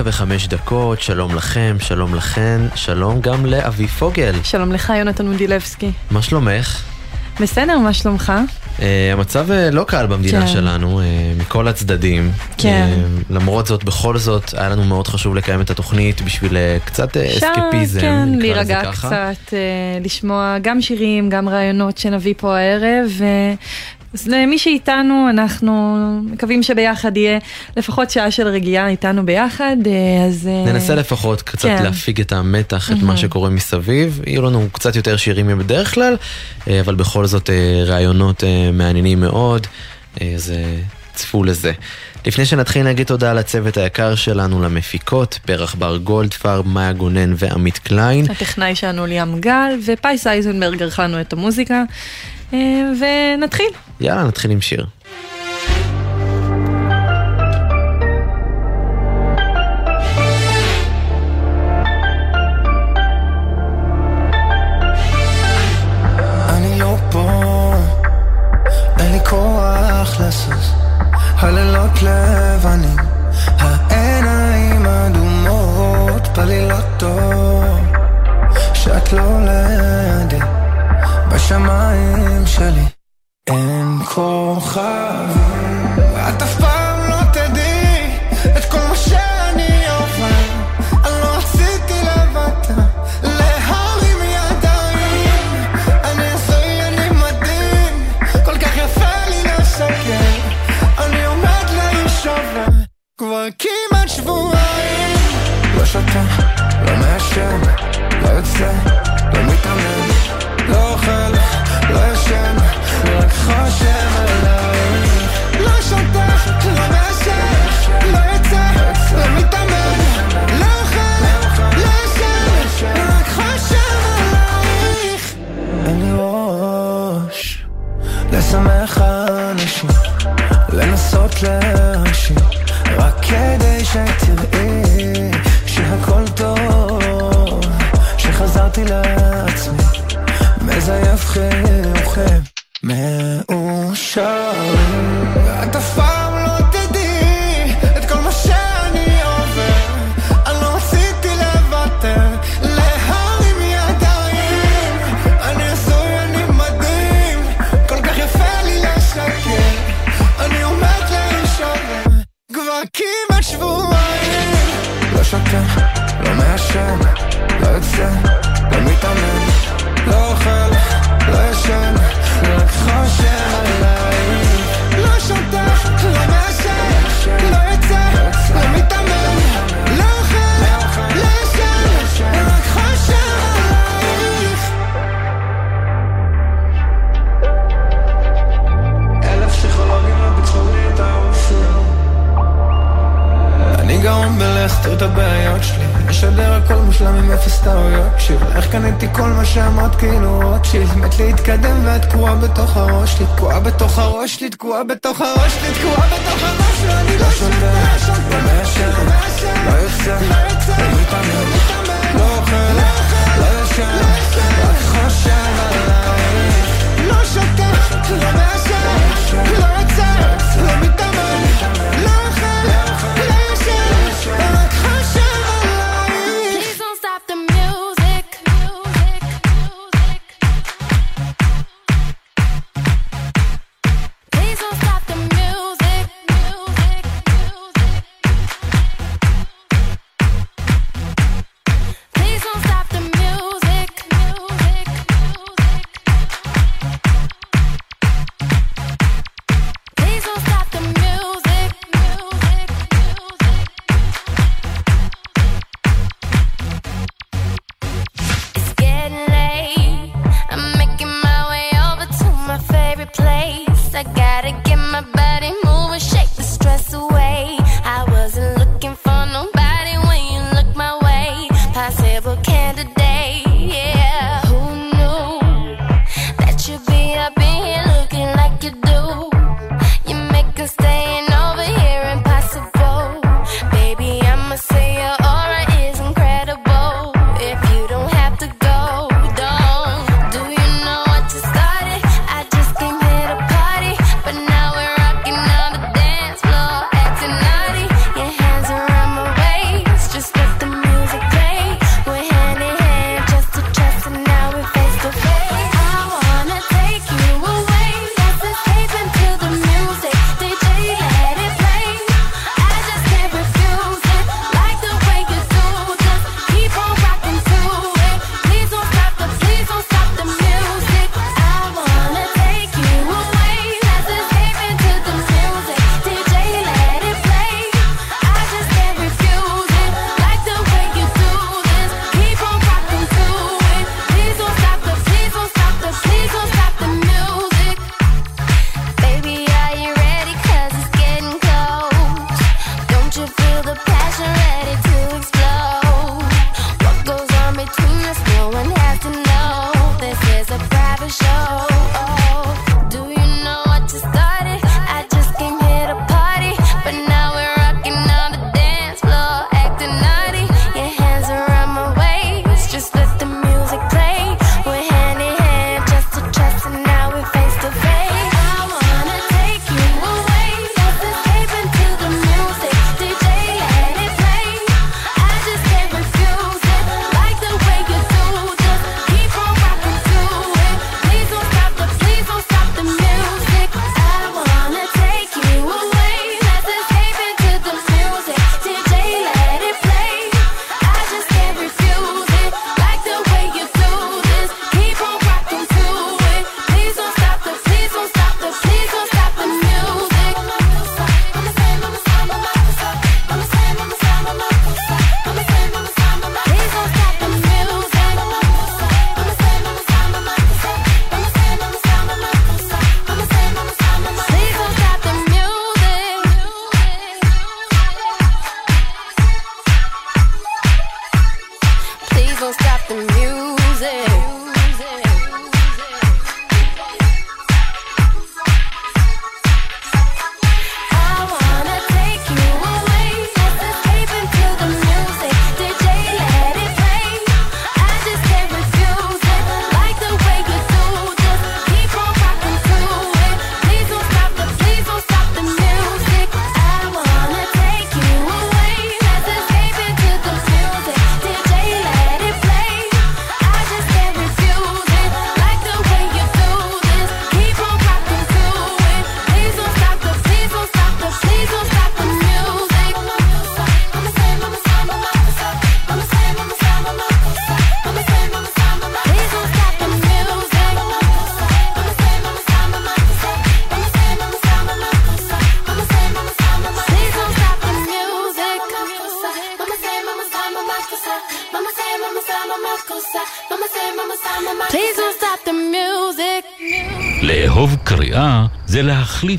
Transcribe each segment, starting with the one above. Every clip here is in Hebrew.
תשע וחמש דקות, שלום לכם, שלום לכן, שלום גם לאבי פוגל. שלום לך, יונתן מודילבסקי. מה שלומך? בסדר, מה שלומך? Uh, המצב uh, לא קל במדינה כן. שלנו, uh, מכל הצדדים. כן. Uh, למרות זאת, בכל זאת, היה לנו מאוד חשוב לקיים את התוכנית בשביל uh, קצת uh, אסקפיזם, כן, להירגע קצת, uh, לשמוע גם שירים, גם רעיונות שנביא פה הערב, uh, אז למי שאיתנו, אנחנו מקווים שביחד יהיה לפחות שעה של רגיעה איתנו ביחד, אה, אז... אה, ננסה לפחות קצת כן. להפיג את המתח, את מה שקורה מסביב. יהיו לנו קצת יותר שירים מבדרך כלל, אה, אבל בכל זאת רעיונות מעניינים מאוד, אז צפו לזה. לפני שנתחיל נגיד תודה לצוות היקר שלנו, למפיקות, פרח בר גולדפר, מאיה גונן ועמית קליין. הטכנאי שלנו ליאם גל, ופייס אייזנברג ערך לנו את המוזיקה. אה, ונתחיל. יאללה, נתחיל עם שיר. הלילות לבנים, העיניים אדומות, פלילות טוב, שאת לא לידי. בשמיים שלי. אין כוכבים. ואת אף פעם בלכתוב את הבעיות שלי. משדר הכל מושלם עם אפס טעויות. שלי איך קניתי כל מה שאמרת כאילו רוטשילד מת להתקדם ואת תקועה בתוך הראש שלי תקועה בתוך הראש שלי תקועה בתוך הראש שלי תקועה בתוך הראש שלי. אני לא שותה, לא מעשן, לא יוצא, לא מתאמן, לא אוכל, לא ישן, רק חושב עלייך לא שותה, לא מעשן, לא יוצא, לא מתאמן,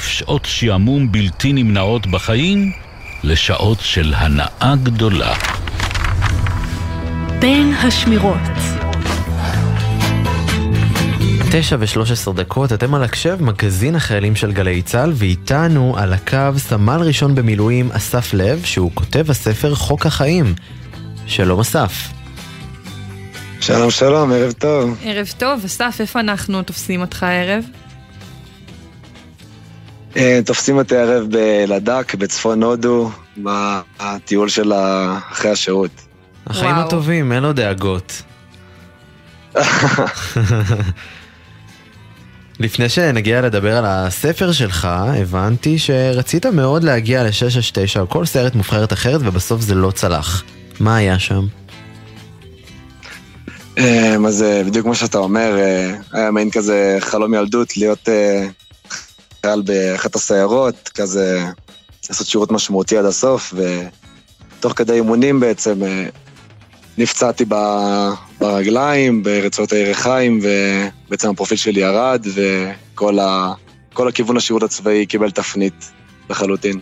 להחליף שעות שעמום בלתי נמנעות בחיים לשעות של הנאה גדולה. בין השמירות. תשע ושלוש עשר דקות, אתם על הקשב, מגזין החיילים של גלי צה"ל, ואיתנו על הקו סמל ראשון במילואים אסף לב, שהוא כותב הספר חוק החיים. שלום אסף. שלום שלום, ערב טוב. ערב טוב, אסף, איפה אנחנו תופסים אותך הערב? אה, תופסים אותי הערב בלדק, בצפון הודו, בטיול של אחרי השירות. החיים וואו. הטובים, אין לו דאגות. לפני שנגיע לדבר על הספר שלך, הבנתי שרצית מאוד להגיע ל-669 או כל סרט מובחרת אחרת, ובסוף זה לא צלח. מה היה שם? אז אה, בדיוק כמו שאתה אומר, אה, היה מעין כזה חלום ילדות להיות חייל באחת הסיירות, כזה לעשות שירות משמעותי עד הסוף, ותוך כדי אימונים בעצם אה, נפצעתי ברגליים, ברצועות הירכיים, ובעצם הפרופיל שלי ירד, וכל ה- כל הכיוון השירות הצבאי קיבל תפנית לחלוטין.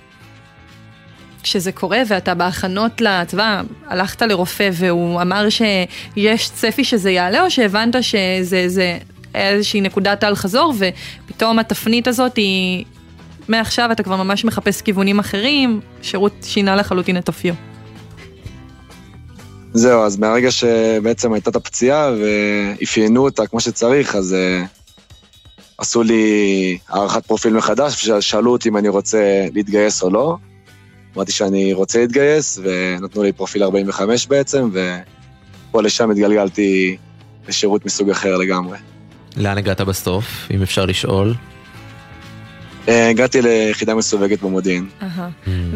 כשזה קורה ואתה בהכנות לצבא, הלכת לרופא והוא אמר שיש צפי שזה יעלה, או שהבנת שזה זה איזושהי נקודת אל חזור, ופתאום התפנית הזאת היא... מעכשיו אתה כבר ממש מחפש כיוונים אחרים, שירות שינה לחלוטין את אופיו. זהו, אז מהרגע שבעצם הייתה את הפציעה ואפיינו אותה כמו שצריך, אז uh, עשו לי הערכת פרופיל מחדש, ושאלו אותי אם אני רוצה להתגייס או לא. אמרתי שאני רוצה להתגייס, ונתנו לי פרופיל 45 בעצם, ופה לשם התגלגלתי לשירות מסוג אחר לגמרי. לאן הגעת בסוף, אם אפשר לשאול? Uh, הגעתי ליחידה מסווגת במודיעין. אהה.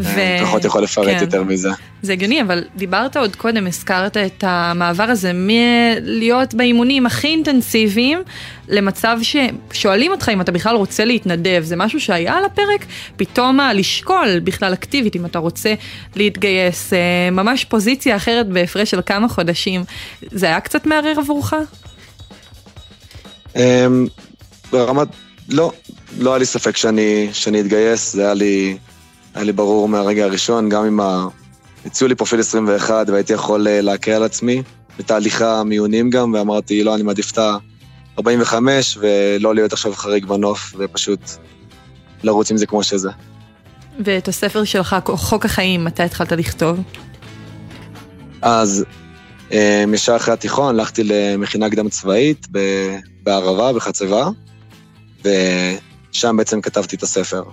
אה, פחות יכול לפרט כן. יותר מזה. זה הגיוני, אבל דיברת עוד קודם, הזכרת את המעבר הזה מלהיות באימונים הכי אינטנסיביים למצב ששואלים אותך אם אתה בכלל רוצה להתנדב, זה משהו שהיה על הפרק, פתאום לשקול בכלל אקטיבית אם אתה רוצה להתגייס, אה, ממש פוזיציה אחרת בהפרש של כמה חודשים, זה היה קצת מערער עבורך? אמ, ברמת, לא, לא היה לי ספק שאני, שאני אתגייס, זה היה לי, היה לי ברור מהרגע הראשון, גם עם הציעו לי פרופיל 21 והייתי יכול אה, להקל על עצמי, בתהליכי המיונים גם, ואמרתי, לא, אני מעדיף את ה-45 ולא להיות עכשיו חריג בנוף, ופשוט לרוץ עם זה כמו שזה. ואת הספר שלך, חוק החיים, מתי התחלת לכתוב? אז ישר אחרי התיכון הלכתי למכינה קדם צבאית בערבה, בחצבה, ושם בעצם כתבתי את הספר.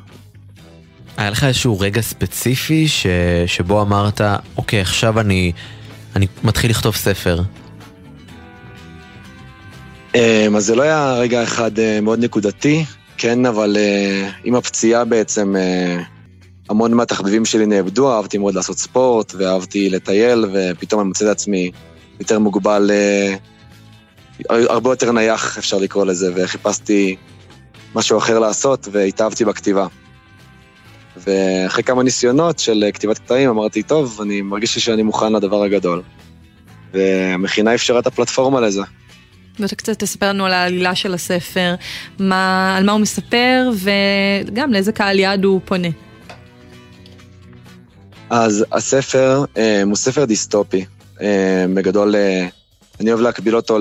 היה לך איזשהו רגע ספציפי ש... שבו אמרת, אוקיי, עכשיו אני, אני מתחיל לכתוב ספר. אה, אז זה לא היה רגע אחד אה, מאוד נקודתי, כן, אבל אה, עם הפציעה בעצם אה, המון מהתחביבים שלי נאבדו, אהבתי מאוד לעשות ספורט, ואהבתי לטייל, ופתאום אני מוצא את עצמי יותר מוגבל, אה, הרבה יותר נייח, אפשר לקרוא לזה, וחיפשתי משהו אחר לעשות, והתאהבתי בכתיבה. ואחרי כמה ניסיונות של אה, כתיבת קטעים, אמרתי, טוב, אני מרגיש שאני מוכן לדבר הגדול. והמכינה אפשרה את הפלטפורמה לזה. ואתה קצת תספר לנו על העלילה של הספר, מה, על מה הוא מספר, וגם לאיזה קהל יעד הוא פונה. אז הספר אה, הוא ספר דיסטופי. אה, בגדול, אה, אני אוהב להקביל אותו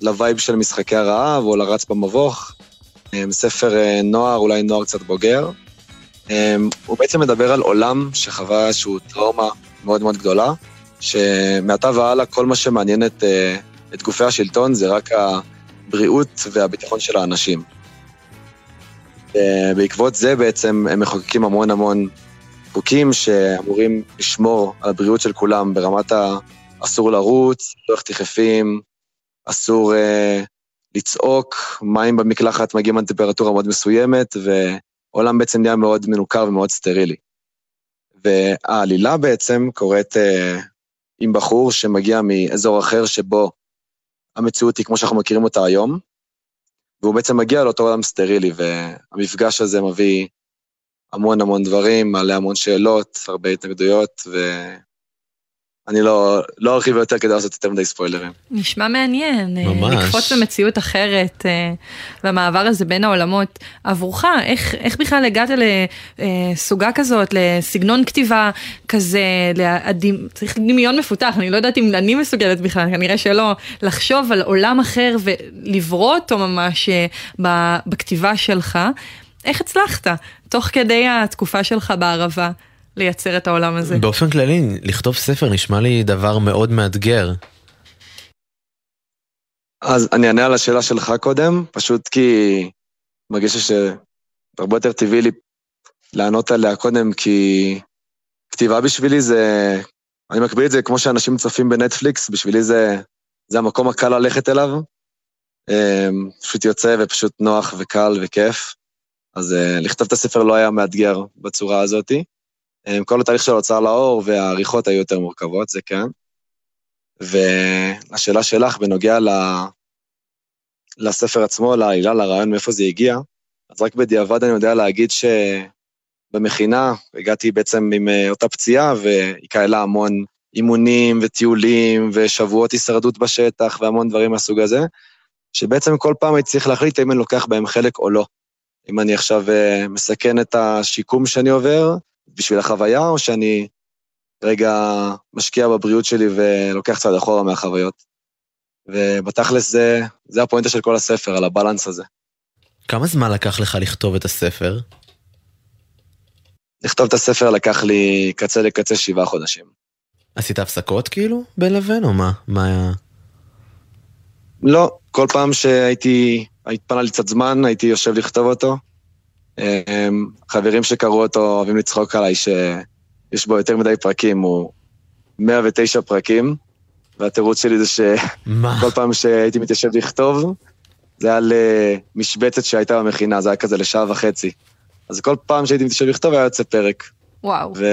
ל vibe של משחקי הרעב או לרץ במבוך. אה, ספר נוער, אולי נוער קצת בוגר. הוא בעצם מדבר על עולם שחווה איזושהי טראומה מאוד מאוד גדולה, שמעתה והלאה כל מה שמעניין את, את גופי השלטון זה רק הבריאות והביטחון של האנשים. בעקבות זה בעצם הם מחוקקים המון המון חוקים שאמורים לשמור על הבריאות של כולם ברמת ה... אסור לרוץ, לא תכפים, אסור uh, לצעוק, מים במקלחת מגיעים עד טמפרטורה מאוד מסוימת, ועולם בעצם נהיה מאוד מנוכר ומאוד סטרילי. והעלילה בעצם קורית uh, עם בחור שמגיע מאזור אחר שבו המציאות היא כמו שאנחנו מכירים אותה היום, והוא בעצם מגיע לאותו עולם סטרילי, והמפגש הזה מביא המון המון דברים, מעלה המון שאלות, הרבה התנגדויות, ואני לא, לא ארחיב יותר כדי לעשות יותר מדי ספוילרים. נשמע מעניין, אה, ממש. לקפוץ למציאות אחרת, אה, והמעבר הזה בין העולמות. עבורך, איך, איך בכלל הגעת לסוגה כזאת, לסגנון כתיבה כזה, להדים, צריך דמיון מפותח, אני לא יודעת אם אני מסוגלת בכלל, כנראה שלא, לחשוב על עולם אחר ולברוא אותו ממש אה, בכתיבה שלך. איך הצלחת, תוך כדי התקופה שלך בערבה, לייצר את העולם הזה? באופן כללי, לכתוב ספר נשמע לי דבר מאוד מאתגר. אז אני אענה על השאלה שלך קודם, פשוט כי מרגיש שהרבה יותר טבעי לי לענות עליה קודם, כי כתיבה בשבילי זה... אני מקביל את זה כמו שאנשים צופים בנטפליקס, בשבילי זה, זה המקום הקל ללכת אליו. אמ, פשוט יוצא ופשוט נוח וקל וכיף. אז אה, לכתוב את הספר לא היה מאתגר בצורה הזאתי. אמ, כל התהליך של ההוצאה לאור והעריכות היו יותר מורכבות, זה כן. והשאלה שלך בנוגע ל... לספר עצמו, לעלילה, לרעיון, מאיפה זה הגיע, אז רק בדיעבד אני יודע להגיד שבמכינה הגעתי בעצם עם אה, אותה פציעה, והיא כללה המון אימונים וטיולים ושבועות הישרדות בשטח והמון דברים מהסוג הזה, שבעצם כל פעם הייתי צריך להחליט אם אני לוקח בהם חלק או לא. אם אני עכשיו אה, מסכן את השיקום שאני עובר בשביל החוויה, או שאני רגע משקיע בבריאות שלי ולוקח צעד אחורה מהחוויות. ובתכלס זה, זה הפואנטה של כל הספר, על הבלנס הזה. כמה זמן לקח לך לכתוב את הספר? לכתוב את הספר לקח לי קצה לקצה שבעה חודשים. עשית הפסקות כאילו? בין לבין או מה? מה היה? לא, כל פעם שהייתי, התפנה לי קצת זמן, הייתי יושב לכתוב אותו. אמ, חברים שקראו אותו אוהבים לצחוק עליי שיש בו יותר מדי פרקים, הוא 109 פרקים, והתירוץ שלי זה שכל? פעם שהייתי מתיישב לכתוב, זה היה למשבצת שהייתה במכינה, זה היה כזה לשעה וחצי. אז כל פעם שהייתי מתיישב לכתוב היה יוצא פרק. וואו. ו...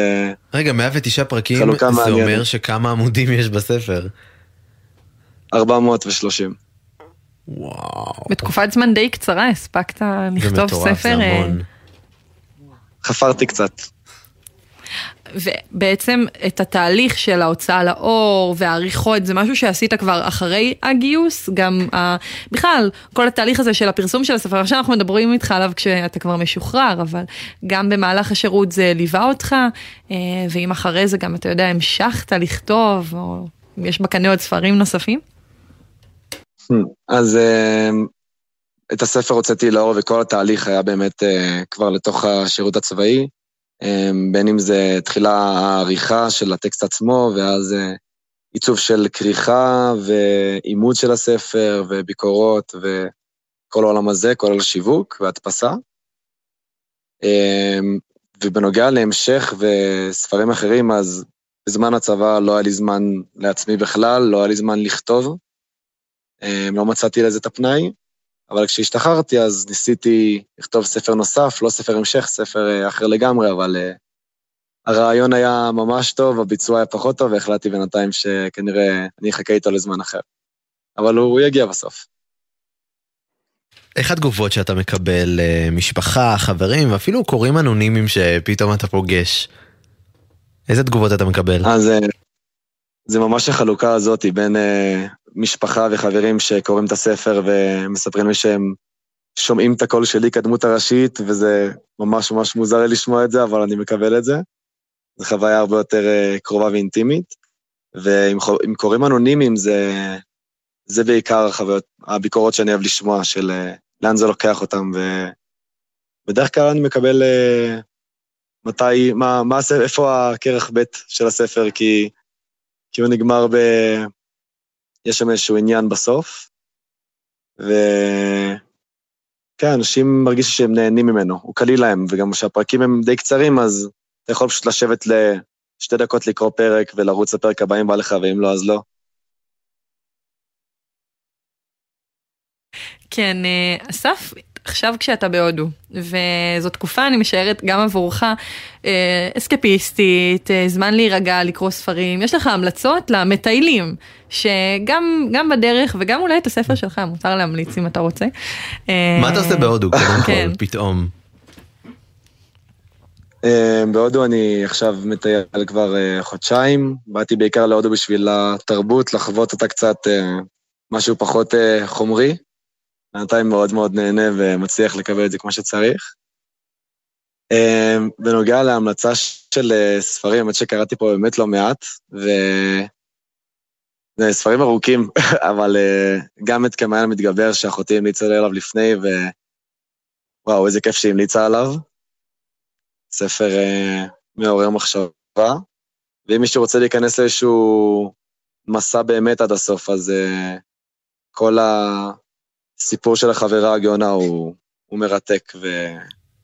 רגע, 109 פרקים, זה מעניינת. אומר שכמה עמודים יש בספר. 430. וואו. בתקופת זמן די קצרה הספקת לכתוב ספר. זה אה. חפרתי קצת. ובעצם את התהליך של ההוצאה לאור והעריכות, זה משהו שעשית כבר אחרי הגיוס, גם ה... בכלל, כל התהליך הזה של הפרסום של הספר, עכשיו אנחנו מדברים איתך עליו כשאתה כבר משוחרר, אבל גם במהלך השירות זה ליווה אותך, אה, ואם אחרי זה גם, אתה יודע, המשכת לכתוב, או אם יש בקנה עוד ספרים נוספים? אז אה, את הספר הוצאתי לאור וכל התהליך היה באמת אה, כבר לתוך השירות הצבאי. אה, בין אם זה תחילה העריכה של הטקסט עצמו, ואז עיצוב של כריכה ועימוד של הספר וביקורות וכל העולם הזה, כולל שיווק והדפסה. ובנוגע להמשך וספרים אחרים, אז בזמן הצבא לא היה לי זמן לעצמי בכלל, לא היה לי זמן לכתוב. אה, לא מצאתי לזה את הפנאי, אבל כשהשתחררתי אז ניסיתי לכתוב ספר נוסף, לא ספר המשך, ספר אה, אחר לגמרי, אבל אה, הרעיון היה ממש טוב, הביצוע היה פחות טוב, והחלטתי בינתיים שכנראה אני אחכה איתו לזמן אחר. אבל הוא יגיע בסוף. איך התגובות שאתה מקבל, אה, משפחה, חברים, ואפילו קוראים אנונימיים שפתאום אתה פוגש? איזה תגובות אתה מקבל? אז זה ממש החלוקה הזאת בין משפחה וחברים שקוראים את הספר ומספרים לי שהם שומעים את הקול שלי כדמות הראשית, וזה ממש ממש מוזר לי לשמוע את זה, אבל אני מקבל את זה. זו חוויה הרבה יותר אה, קרובה ואינטימית. ואם קוראים אנונימיים, זה, זה בעיקר החוויות, הביקורות שאני אוהב לשמוע, של אה, לאן זה לוקח אותם, ובדרך כלל אני מקבל אה, מתי, מה, מה, איפה הכרך ב' של הספר, כי, כי הוא נגמר ב... יש שם איזשהו עניין בסוף, ו... כן, אנשים מרגישים שהם נהנים ממנו, הוא קליל להם, וגם כשהפרקים הם די קצרים, אז אתה יכול פשוט לשבת לשתי דקות לקרוא פרק ולרוץ לפרק הבא אם בא לך, ואם לא, אז לא. כן, אה, אסף, עכשיו כשאתה בהודו, וזו תקופה, אני משערת, גם עבורך, אה, אסקפיסטית, אה, זמן להירגע, לקרוא ספרים, יש לך המלצות למטיילים, שגם גם בדרך וגם אולי את הספר שלך, מותר להמליץ אם אתה רוצה. אה, מה אתה עושה בהודו, קודם כן. כל, פתאום? אה, בהודו אני עכשיו מטייל כבר חודשיים, באתי בעיקר להודו בשביל התרבות, לחוות אותה קצת משהו פחות חומרי. בינתיים מאוד מאוד נהנה ומצליח לקבל את זה כמו שצריך. אה, בנוגע להמלצה של אה, ספרים, האמת שקראתי פה באמת לא מעט, ו... זה ספרים ארוכים, אבל אה, גם את כמעיין המתגבר שאחותי המליצה לי עליו לפני, ו... וואו, איזה כיף שהיא המליצה עליו. ספר אה, מעורר מחשבה, ואם מישהו רוצה להיכנס לאיזשהו מסע באמת עד הסוף, אז כל הסיפור של החברה הגאונה הוא, הוא מרתק, ו...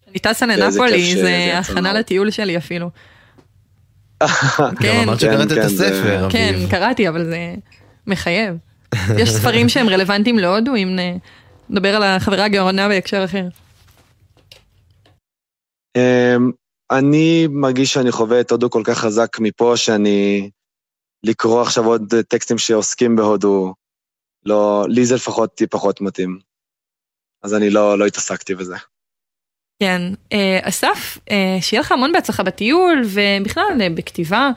אני טסה לנפולי, זה הכנה. לטיול שלי אפילו. גם כן, אמרת כן, שקראת את כן, הספר, כן. קראתי, אבל זה מחייב. יש ספרים שהם רלוונטיים להודו, אם נ- נדבר על החברה הגאונה בהקשר אחר. אמ, אני מרגיש שאני חווה את הודו כל כך חזק מפה, שאני... לקרוא עכשיו עוד טקסטים שעוסקים בהודו, לא, לי זה לפחות פחות מתאים. אז אני לא, לא התעסקתי בזה. כן, אה, אסף, אה, שיהיה לך המון בהצלחה בטיול, ובכלל אה, בכתיבה.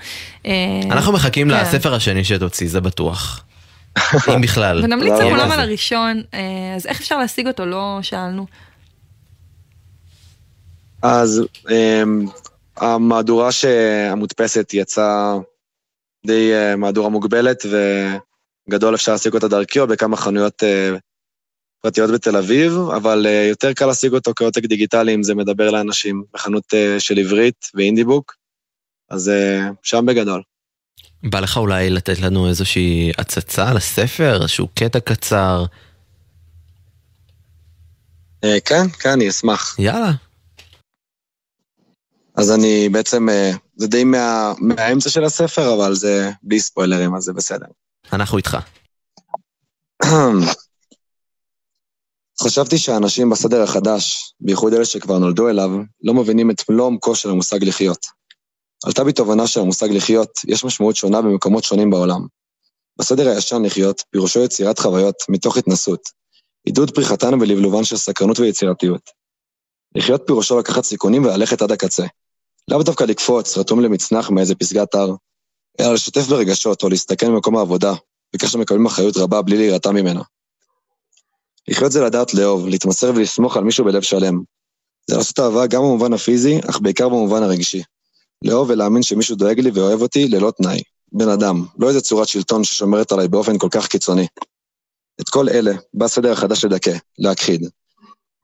אנחנו מחכים כן. לספר השני שתוציא, זה בטוח. אם בכלל. ונמליץ תודה לכולם. על הראשון, אז איך אפשר להשיג אותו? לא שאלנו. אז המהדורה המודפסת יצאה די מהדורה מוגבלת, וגדול אפשר להשיג אותה דרכי או בכמה חנויות אה, פרטיות בתל אביב, אבל אה, יותר קל להשיג אותו כעותק דיגיטלי אם זה מדבר לאנשים בחנות אה, של עברית ואינדי בוק, אז אה, שם בגדול. בא לך אולי לתת לנו איזושהי הצצה לספר, איזשהו קטע קצר? אה, כן, כן, אני אשמח. יאללה. אז אני בעצם, אה, זה די מה, מהאמצע של הספר, אבל זה בלי ספוילרים, אז זה בסדר. אנחנו איתך. חשבתי שהאנשים בסדר החדש, בייחוד אלה שכבר נולדו אליו, לא מבינים את מלוא עומקו של המושג לחיות. עלתה בי תובנה שהמושג לחיות, יש משמעות שונה במקומות שונים בעולם. בסדר הישן לחיות, פירושו יצירת חוויות מתוך התנסות, עידוד פריחתן ולבלובן של סקרנות ויצירתיות. לחיות פירושו לקחת סיכונים וללכת עד הקצה. לאו דווקא לקפוץ, רתום למצנח מאיזה פסגת הר, אלא לשתף ברגשות או להסתכן במקום העבודה, בכך שמקבלים אחריות רבה בלי להירתע ממנה. לחיות זה לדעת לאהוב, להתמסר ולסמוך על מישהו בלב שלם. זה לעשות אהבה גם במובן הפיזי, אך בעיקר במובן הרגשי. לאהוב ולהאמין שמישהו דואג לי ואוהב אותי ללא תנאי. בן אדם, לא איזה צורת שלטון ששומרת עליי באופן כל כך קיצוני. את כל אלה בא הסדר החדש לדכא, להכחיד.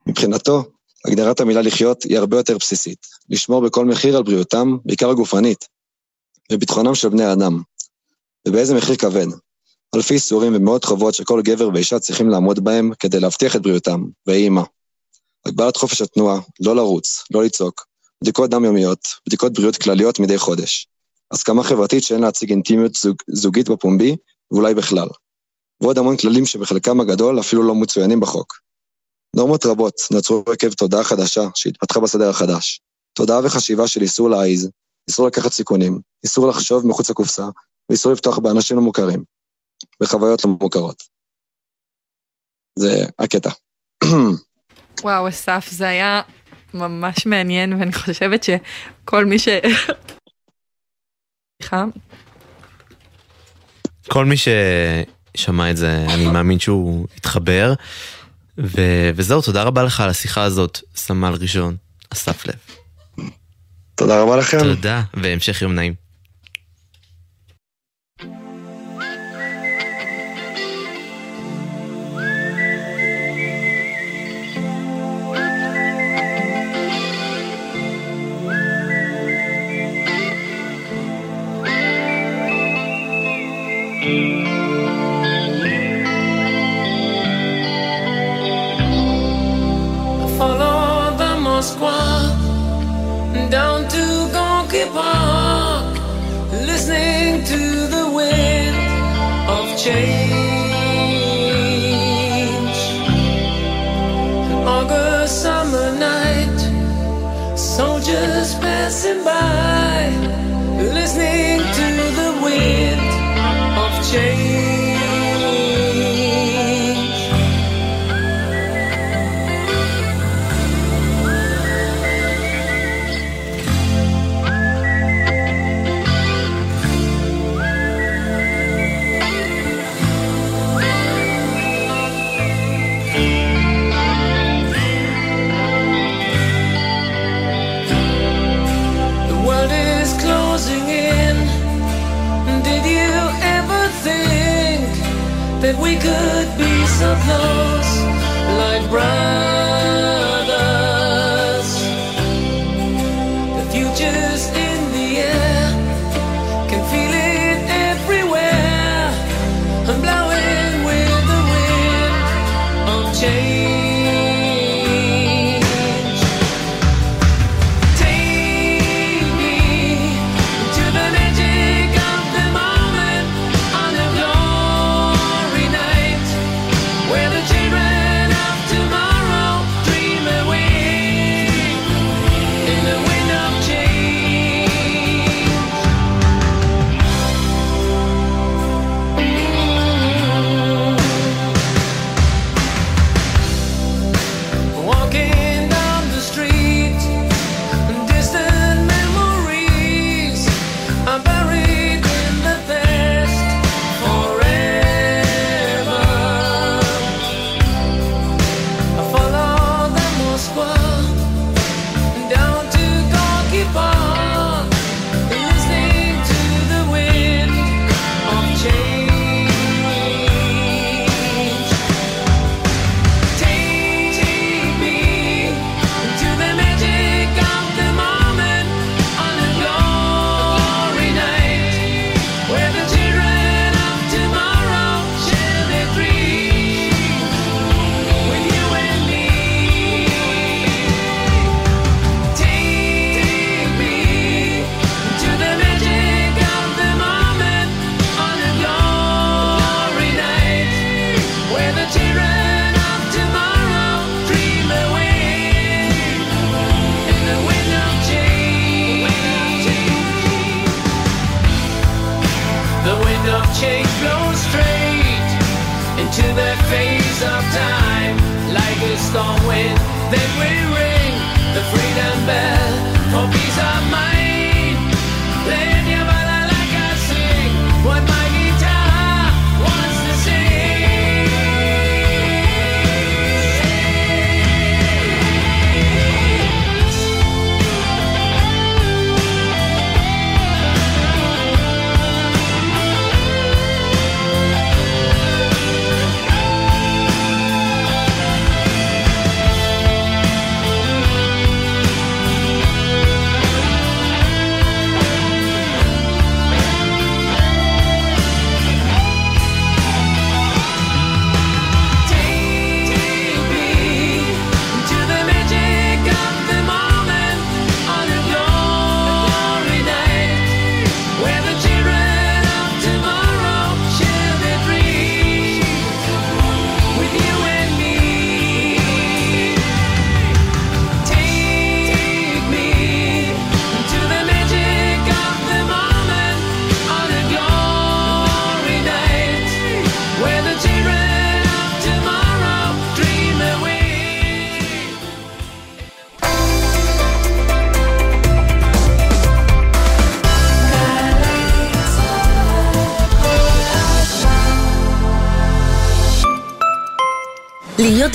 מבחינתו, הגדרת המילה לחיות היא הרבה יותר בסיסית. לשמור בכל מחיר על בריאותם, בעיקר הגופנית, וביטחונם של בני האדם. ובאיזה מחיר כבד. אלפי איסורים ומאות חובות שכל גבר ואישה צריכים לעמוד בהם כדי להבטיח את בריאותם, ויהי מה. הגבלת חופש התנועה, לא לרוץ, לא לצעוק, בדיקות דם יומיות, בדיקות בריאות כלליות מדי חודש. הסכמה חברתית שאין להציג אינטימיות זוג, זוגית בפומבי, ואולי בכלל. ועוד המון כללים שבחלקם הגדול אפילו לא מצוינים בחוק. נורמות רבות נוצרו עקב תודעה חדשה שהתפתחה בסדר החדש. תודעה וחשיבה של איסור להעיז, איסור לקחת סיכונים, איסור לחשוב מחוץ לקופסה, ואיסור לפתוח באנשים לא מוכרים, בחוויות לא מוכרות. זה הקטע. וואו, אסף, זה היה ממש מעניין, ואני חושבת שכל מי ש... סליחה, כל מי ששמע את זה, אני מאמין שהוא התחבר. ו- וזהו, תודה רבה לך על השיחה הזאת, סמל ראשון, אסף לב. תודה רבה לכם. תודה, והמשך יום נעים.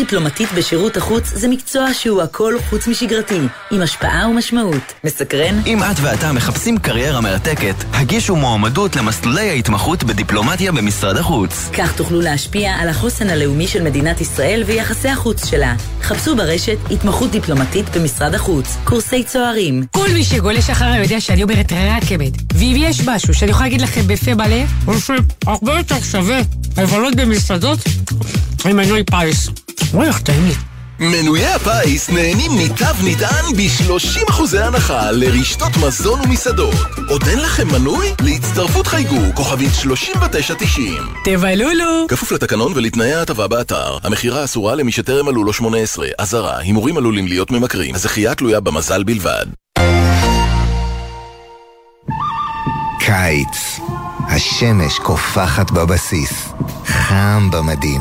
דיפלומטית בשירות החוץ זה מקצוע שהוא הכל חוץ משגרתי, עם השפעה ומשמעות. מסקרן? אם את ואתה מחפשים קריירה מרתקת, הגישו מועמדות למסלולי ההתמחות בדיפלומטיה במשרד החוץ. כך תוכלו להשפיע על החוסן הלאומי של מדינת ישראל ויחסי החוץ שלה. חפשו ברשת התמחות דיפלומטית במשרד החוץ, קורסי צוערים. כל מי שגולש אחריי יודע שאני אומרת רק אמת. ואם יש משהו שאני יכולה להגיד לכם בפה מלא, הוא שהרבה יותר שווה לבלות במסעדות עם מנוי פיס. וואי, איך טעים לי. מנויי הפיס נהנים מתו נטען ב-30% הנחה לרשתות מזון ומסעדות. עוד אין לכם מנוי? להצטרפות חייגו, כוכבית 3990. תבלולו! כפוף לתקנון ולתנאי ההטבה באתר. המכירה אסורה למי שטרם מלאו לו 18. אזהרה, הימורים עלולים להיות ממכרים. הזכייה תלויה במזל בלבד. קיץ. השמש קופחת בבסיס, חם במדים,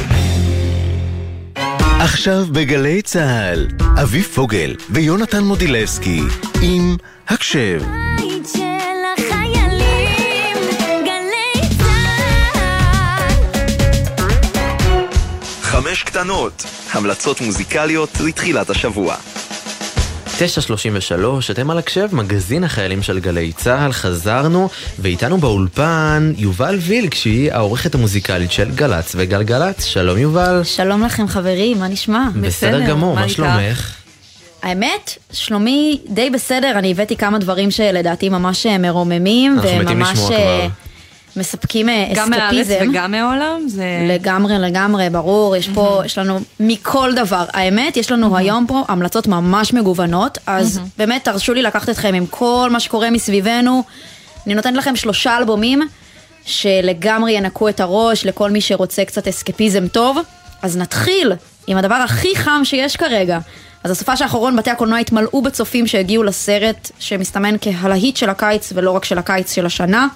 עכשיו בגלי צה"ל, אביב פוגל ויונתן מודילבסקי עם הקשב. בית של החיילים, גלי צה"ל. חמש קטנות, המלצות מוזיקליות לתחילת השבוע. 933, אתם על הקשב, מגזין החיילים של גלי צה"ל, חזרנו, ואיתנו באולפן יובל וילק, שהיא העורכת המוזיקלית של גל"צ וגלגלצ. שלום יובל. שלום לכם חברים, מה נשמע? בסדר גמור, מה שלומך? האמת, שלומי די בסדר, אני הבאתי כמה דברים שלדעתי ממש אה, מרוממים, אנחנו מתים וממש לשמוע אה, כבר. מספקים אה, גם מהארץ אסקפיזם. וגם מהעולם? זה... לגמרי, לגמרי, ברור, יש פה, יש לנו מכל דבר. האמת, יש לנו היום פה המלצות ממש מגוונות, אז באמת תרשו לי לקחת אתכם עם כל מה שקורה מסביבנו. אני נותנת לכם שלושה אלבומים שלגמרי ינקו את הראש לכל מי שרוצה קצת אסקפיזם טוב. אז נתחיל עם הדבר הכי חם שיש כרגע. אז הסופה האחרון בתי הקולנוע התמלאו בצופים שהגיעו לסרט שמסתמן כהלהיט של הקיץ ולא רק של הקיץ של השנה.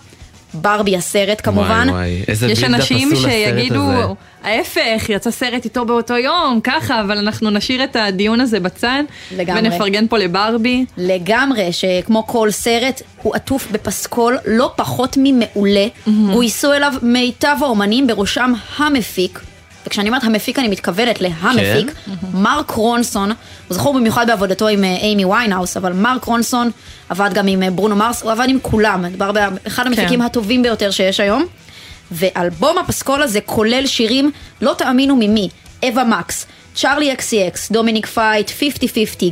ברבי הסרט כמובן. וואי, וואי, איזה יש אנשים שיגידו. ההפך, יצא סרט איתו באותו יום, ככה, אבל אנחנו נשאיר את הדיון הזה בצד, לגמרי. ונפרגן פה לברבי. לגמרי, שכמו כל סרט, הוא עטוף בפסקול לא פחות ממעולה. גויסו אליו מיטב האומנים, בראשם המפיק. וכשאני אומרת המפיק אני מתכוונת להמפיק, כן. מרק רונסון, הוא זכור במיוחד בעבודתו עם אה, אימי ויינהאוס, אבל מרק רונסון עבד גם עם אה, ברונו מרס, הוא עבד עם כולם, מדובר באחד המפיקים כן. הטובים ביותר שיש היום. ואלבום הפסקול הזה כולל שירים, לא תאמינו ממי, אווה מקס, צ'ארלי אקס סי אקס, דומיניק פייק, 50-50,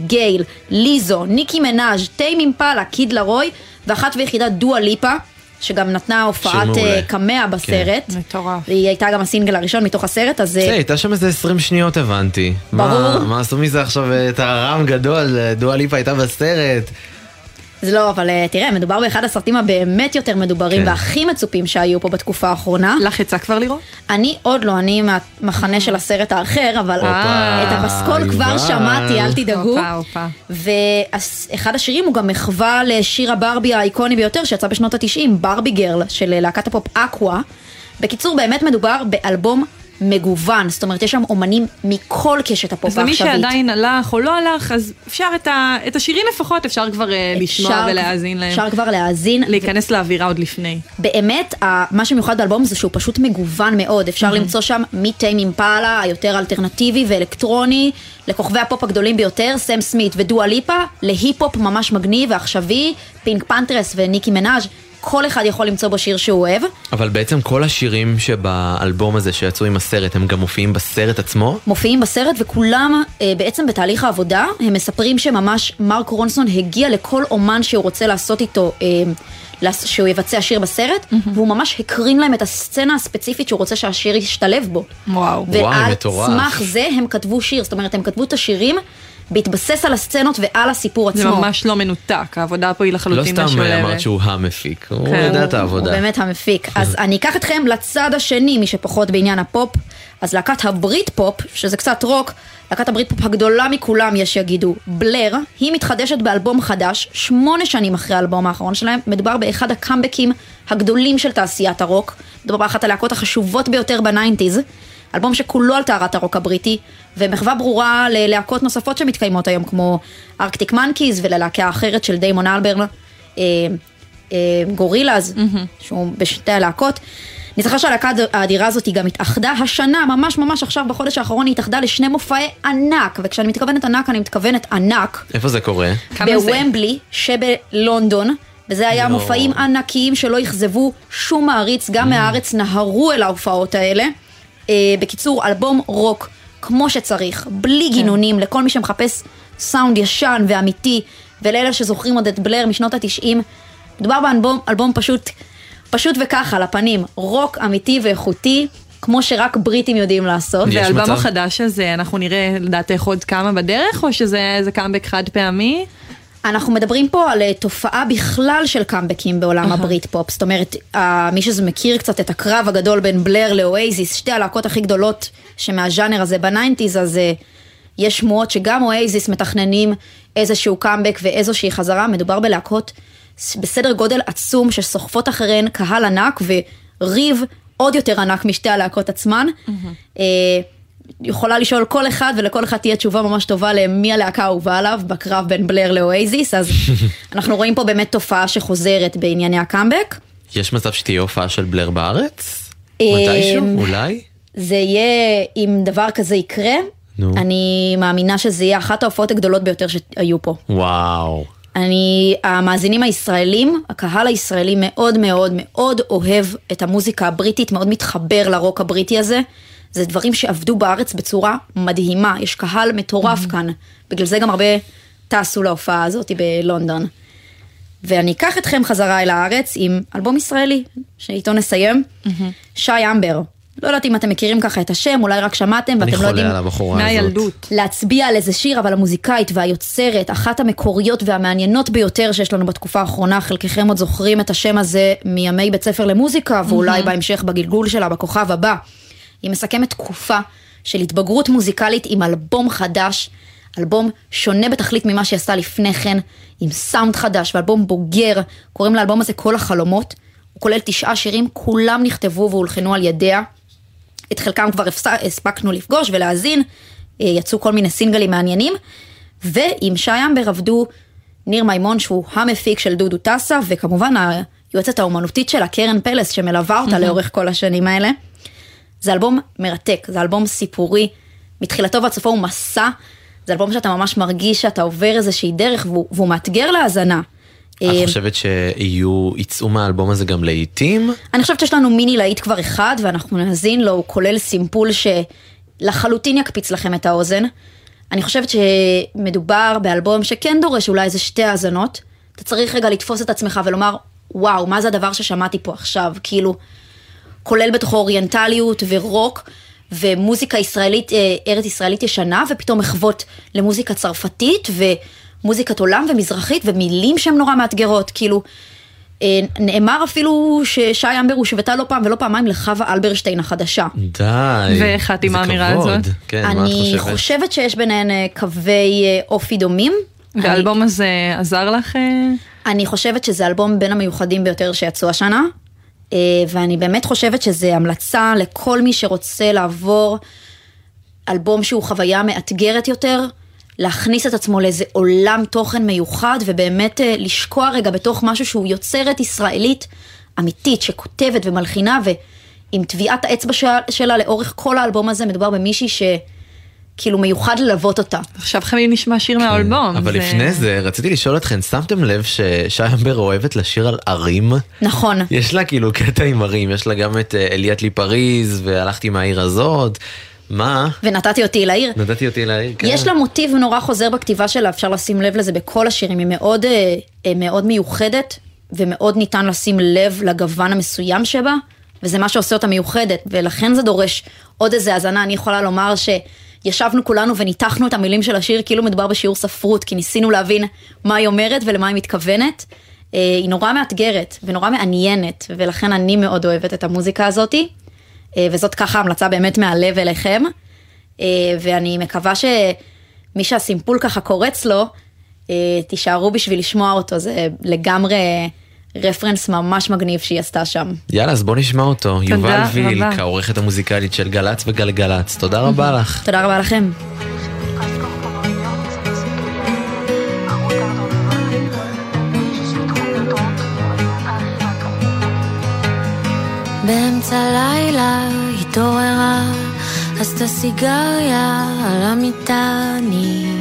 גייל, ליזו, ניקי מנאז', טיים אימפלה, קיד לרוי, ואחת ויחידה דואה ליפה, שגם נתנה הופעת. אה, קמאו בסרט. מטורף. והיא הייתה גם הסינגל הראשון מתוך הסרט, אז... אה, זה, הייתה שם איזה 20 שניות הבנתי. ברור. מה- מה עשו מזה עכשיו אה, את הרם גדול, אה, דואה ליפה הייתה בסרט. זה לא, אבל אה, תראה, מדובר באחד הסרטים הבאמת יותר מדוברים כן. והכי מצופים שהיו פה בתקופה האחרונה. לך יצא כבר לראות? אני עוד לא, אני מהמחנה של הסרט האחר, אבל הופה, את הפסקול כבר. שמעתי, אל תדאגו. ואחד השירים הוא גם מחווה לשיר הברבי האיקוני ביותר שיצא בשנות התשעים, Barbie Girl, של להקת הפופ אקווה. בקיצור, באמת מדובר באלבום מגוון, זאת אומרת, יש שם אומנים מכל קשת הפופ אז למי העכשווית. שעדיין הלך או לא הלך, אז אפשר את, ה, את השירים לפחות, אפשר כבר אה, לשמוע אפשר- ולהאזין להם. אפשר כבר להאזין. להיכנס לאווירה עוד לפני. באמת, ה- מה שמיוחד באלבום זה שהוא פשוט מגוון מאוד. אפשר מהמם. למצוא שם מטיים אימפלה, היותר אלטרנטיבי ואלקטרוני, לכוכבי הפופ הגדולים ביותר, סם סמית ודואה ליפה, להיפ-הופ ממש מגניב ועכשווי, פינק פנתרס וניקי מנאז', כל אחד יכול למצוא בו שיר שהוא אוהב. אבל בעצם כל השירים שבאלבום הזה שיצאו עם הסרט, הם גם מופיעים בסרט עצמו? מופיעים בסרט וכולם אה, בעצם בתהליך העבודה, הם מספרים שממש מרק רונסון הגיע לכל אומן שהוא רוצה לעשות איתו, אה, שהוא יבצע שיר בסרט, והוא ממש הקרין להם את הסצנה הספציפית שהוא רוצה שהשיר ישתלב בו. וואו. וואי, ועל מטורף. סמך זה הם כתבו שיר, זאת אומרת הם כתבו את השירים בהתבסס על הסצנות ועל הסיפור עצמו. זה ממש לא מנותק, העבודה פה היא לא לחלוטין סתם משולבת. אמרת שהוא המפיק, הוא כן. יודע את הוא העבודה. באמת המפיק. אז אני אקח אתכם לצד השני, מי שפחות בעניין הפופ. אז להקת הבריטפופ, שזה קצת רוק, להקת הבריטפופ הגדולה מכולם, יש שיגידו, בלר, היא מתחדשת באלבום חדש, שמונה שנים אחרי האלבום האחרון שלהם. מדובר באחד הקאמבקים הגדולים של תעשיית הרוק. מדובר באחת הלהקות החשובות ביותר ב nineties. אלבום שכולו על טהרת הרוק הבריטי, ומחווה ברורה ללהקות נוספות שמתקיימות היום, כמו ארקטיק מנקיז וללהקה האחרת של דיימון אלברן, אה, אה, גורילאז, שהוא בשתי הלהקות. אני זוכר שהלהקה האדירה הזאת היא גם התאחדה השנה, ממש ממש עכשיו בחודש האחרון היא התאחדה לשני מופעי ענק, וכשאני מתכוונת ענק אני מתכוונת ענק, איפה זה קורה? בוומבלי שבלונדון, וזה היה לא. מופעים ענקיים שלא אכזבו שום מעריץ, גם מהארץ נהרו אל ההופעות האלה. אה, בקיצור, אלבום רוק כמו שצריך, בלי גינונים, לכל מי שמחפש סאונד ישן ואמיתי, ולאלה שזוכרים עוד את בלר משנות התשעים. מדובר באלבום אלבום פשוט, פשוט וככה, לפנים, רוק אמיתי ואיכותי, כמו שרק בריטים יודעים לעשות. והאלבום החדש הזה, אנחנו נראה לדעתך עוד כמה בדרך, או שזה איזה קאמבק חד פעמי? אנחנו מדברים פה על אה, תופעה בכלל של קאמבקים בעולם הבריטפופ. זאת אומרת, אה, מי שמכיר קצת את הקרב הגדול בין בלר לאואייזיס, שתי הלהקות הכי גדולות שמהז'אנר הזה ב nineties, אז אה, יש שמועות שגם אואייזיס מתכננים איזשהו קאמבק ואיזושהי חזרה. מדובר בלהקות בסדר גודל עצום שסוחפות אחריהן קהל ענק וריב עוד יותר ענק משתי הלהקות עצמן. אה, יכולה לשאול כל אחד ולכל אחד תהיה תשובה ממש טובה למי הלהקה האהובה עליו בקרב בין בלר לאואייזיס, אז אנחנו רואים פה באמת תופעה שחוזרת בענייני הקאמבק. יש מצב שתהיה הופעה של בלר בארץ? אמ, מתישהו? אולי? זה יהיה, אם דבר כזה יקרה, נו. אני מאמינה שזה יהיה אחת ההופעות הגדולות ביותר שהיו פה. וואו. אני, המאזינים הישראלים, הקהל הישראלי מאוד מאוד מאוד אוהב את המוזיקה הבריטית, מאוד מתחבר לרוק הבריטי הזה. זה דברים שעבדו בארץ בצורה מדהימה, יש קהל מטורף כאן, בגלל זה גם הרבה טסו להופעה הזאת בלונדון. ואני אקח אתכם חזרה אל הארץ עם אלבום ישראלי, שאיתו נסיים, שי אמבר. לא יודעת אם אתם מכירים ככה את השם, אולי רק שמעתם ואתם לא יודעים. מהילדות. להצביע על איזה שיר, אבל המוזיקאית והיוצרת, אחת המקוריות והמעניינות ביותר שיש לנו בתקופה האחרונה, חלקכם עוד זוכרים את השם הזה מימי בית ספר למוזיקה, ואולי מהמם. בהמשך בגלגול שלה, בכוכב הבא. היא מסכמת תקופה של התבגרות מוזיקלית עם אלבום חדש, אלבום שונה בתכלית ממה שהיא עשתה לפני כן, עם סאונד חדש ואלבום בוגר, קוראים לאלבום הזה כל החלומות. הוא כולל תשעה שירים, כולם נכתבו והולחנו על ידיה. את חלקם כבר הספקנו לפגוש ולהאזין, אה, יצאו כל מיני סינגלים מעניינים, ועם שי אמבר עבדו ניר מימון שהוא המפיק של דודו טסה, וכמובן היועצת האומנותית שלה, קרן פלס, שמלווה אותה מהמם. לאורך כל השנים האלה. זה אלבום מרתק, זה אלבום סיפורי, מתחילתו ועד סופו הוא מסע, זה אלבום שאתה ממש מרגיש שאתה עובר איזושהי דרך והוא, והוא מאתגר להאזנה. את אה, חושבת שיהיו, יצאו מהאלבום הזה גם להיטים? אני חושבת שיש לנו מיני להיט כבר אחד, ואנחנו נאזין לו, הוא כולל סימפול שלחלוטין יקפיץ לכם את האוזן. אני חושבת שמדובר באלבום שכן דורש אולי איזה שתי האזנות. אתה צריך רגע לתפוס את עצמך ולומר, וואו, מה זה הדבר ששמעתי פה עכשיו? כאילו, כולל בתוכו אוריינטליות ורוק. ומוזיקה ישראלית, אה, ארץ ישראלית ישנה, ופתאום מחוות למוזיקה צרפתית, ומוזיקת עולם ומזרחית, ומילים שהן נורא מאתגרות, כאילו, אה, נאמר אפילו ששי אמבר הושוותה לא פעם ולא פעמיים לחווה אלברשטיין החדשה. די. ואיך את עם האמירה. הזאת? כן, מה את אני חושבת? חושבת שיש ביניהן אה, קווי אופי דומים. והאלבום הזה עזר לך? אני חושבת שזה אלבום בין המיוחדים ביותר שיצאו השנה, ואני באמת חושבת שזה המלצה לכל מי שרוצה לעבור אלבום שהוא חוויה מאתגרת יותר, להכניס את עצמו לאיזה עולם תוכן מיוחד, ובאמת אה, לשקוע רגע בתוך משהו שהוא יוצרת ישראלית אמיתית, שכותבת ומלחינה, ועם טביעת האצבע שלה, לאורך כל האלבום הזה, מדובר במישהי שכאילו מיוחד ללוות אותה. עכשיו חייבים נשמע שיר מהאלבום. אבל זה- לפני זה, רציתי לשאול אתכן, שמתם לב ששי אמבר אוהבת לשיר על ערים? נכון. יש לה כאילו קטע עם ערים, יש לה גם את אה, אליית לי פריז, והלכתי מהעיר הזאת. מה? ונתתי אותי לעיר. נתתי אותי לעיר, כן. יש לה מוטיב נורא חוזר בכתיבה שלה, אפשר לשים לב לזה בכל השירים, היא מאוד, אה, אה, מאוד מיוחדת, ומאוד ניתן לשים לב לגוון המסוים שבה, וזה מה שעושה אותה מיוחדת, ולכן זה דורש עוד איזה האזנה. אני יכולה לומר ישבנו כולנו וניתחנו את המילים של השיר כאילו מדובר בשיעור ספרות, כי ניסינו להבין מה היא אומרת ולמה היא מתכוונת. אה, היא נורא מאתגרת ונורא מעניינת, ולכן אני מאוד אוהבת את המוזיקה הזאתי, אה, וזאת ככה המלצה באמת מהלב אליכם, אה, ואני מקווה שמי שהסימפול ככה קורץ לו, תישארו בשביל לשמוע אותו, זה לגמרי רפרנס ממש מגניב שהיא עשתה שם. יאללה, אז בוא נשמע אותו. יובל ויל, רבה. כעורכת המוזיקלית של גל"צ וגלגלצ. תודה רבה לך. תודה רבה לכם. באמצע לילה התעוררה, עשתה סיגריה על המיטה, אני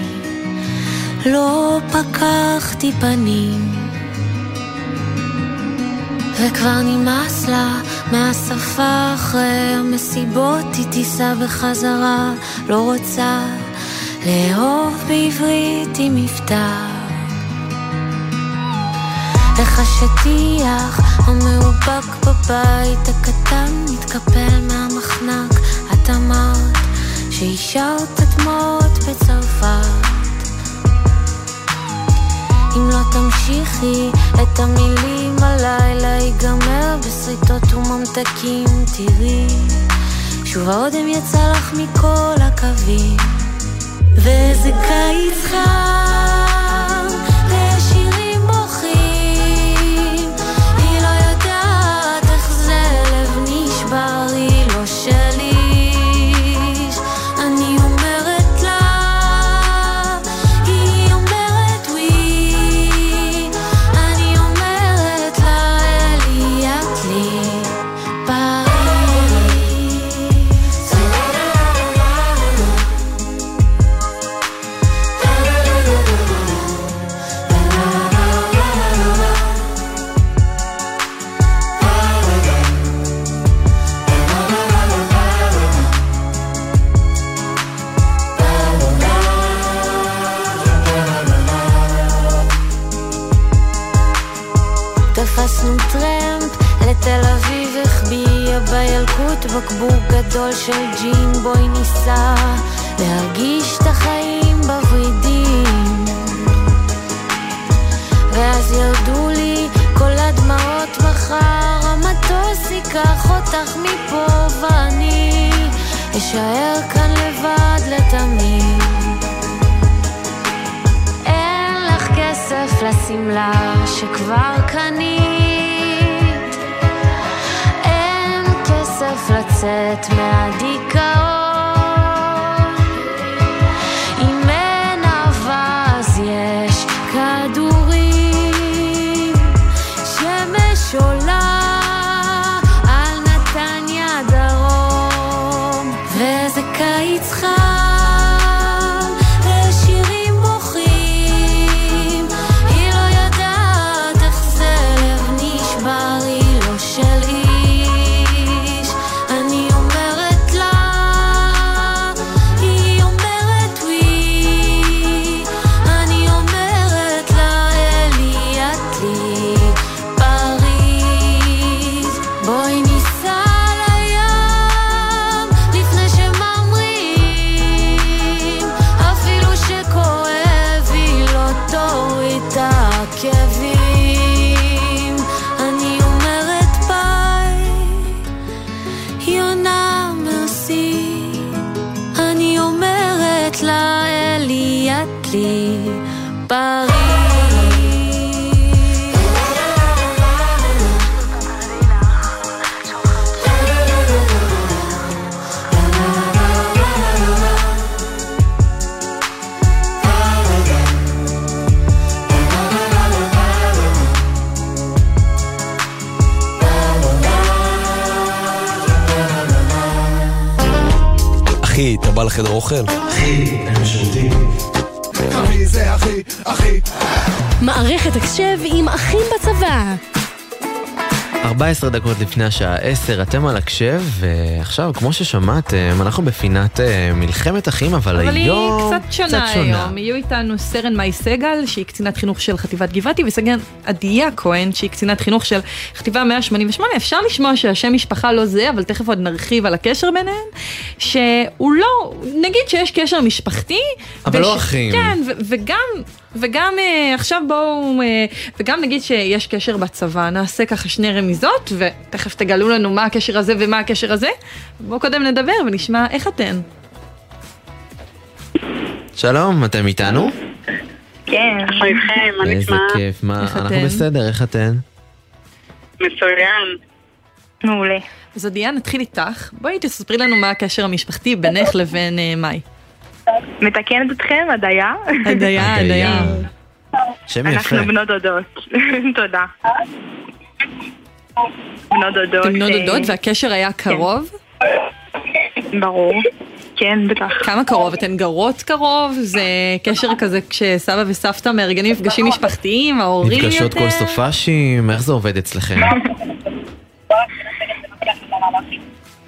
לא פקחתי פנים. וכבר נמאס לה מהשפה אחרי המסיבות, היא תיסע בחזרה, לא רוצה לאהוב בעברית עם מבטא. איך השטיח המאובק בבית הקטן מתקפל מהמחנק, את אמרת שהשארת אדמות בצרפת. אם לא תמשיכי את המילים הלילה ייגמר בסריטות וממתקים תראי. שוב האודם יצא לך מכל הקווים וזה קיץ חם בילקוט בקבוק גדול של ג'ין, בואי ניסע להרגיש את החיים בוורידים. ואז ירדו לי כל הדמעות מחר, המטוס ייקח אותך מפה ואני אשאר כאן לבד לתמיד. אין לך כסף לשמלה שכבר קנית כסף לצאת מהדיכאון אוכל? אחי, אין בשירותים. אחי זה אחי, אחי. מערכת הקשב עם אחים בצבא. 14 דקות לפני השעה 10, אתם על הקשב, ועכשיו, כמו ששמעתם, אנחנו בפינת אה, מלחמת אחים, אבל, אבל היא היום... קצת שונה היום. יהיו איתנו סרן מאי סגל, שהיא קצינת חינוך של חטיבת גבעתי, וסגן עדיה כהן, שהיא קצינת חינוך של חטיבה 188. אפשר לשמוע שהשם משפחה לא זה, אבל תכף עוד נרחיב על הקשר ביניהם, שהוא לא, נגיד שיש קשר משפחתי. אבל לא אחים. כן, ו- וגם... וגם אה, עכשיו בואו, אה, וגם נגיד שיש קשר בצבא, נעשה ככה שני רמיזות, ותכף תגלו לנו מה הקשר הזה ומה הקשר הזה. בואו קודם נדבר ונשמע איך אתן. שלום, אתם איתנו? כן, אנחנו איתכם, מה איזה נשמע? כיף, מה, אנחנו? בסדר, איך אתן? מצוין. מעולה. אז עדיה, נתחיל איתך. בואי תספרי לנו מה הקשר המשפחתי בינך לבין אה, מאי. מתקנת אתכם, הדיה. הדיה, הדיה. שם יפה. אנחנו בנות דודות. תודה. בנות דודות. אתם בנות אה, דודות והקשר היה קרוב? ברור. כן, בטח. כמה קרוב? אתן גרות קרוב? זה קשר כזה כשסבא וסבתא מארגנים מפגשים משפחתיים, ההורים יותר? נפגשות כל סופאשים, איך זה עובד אצלכם?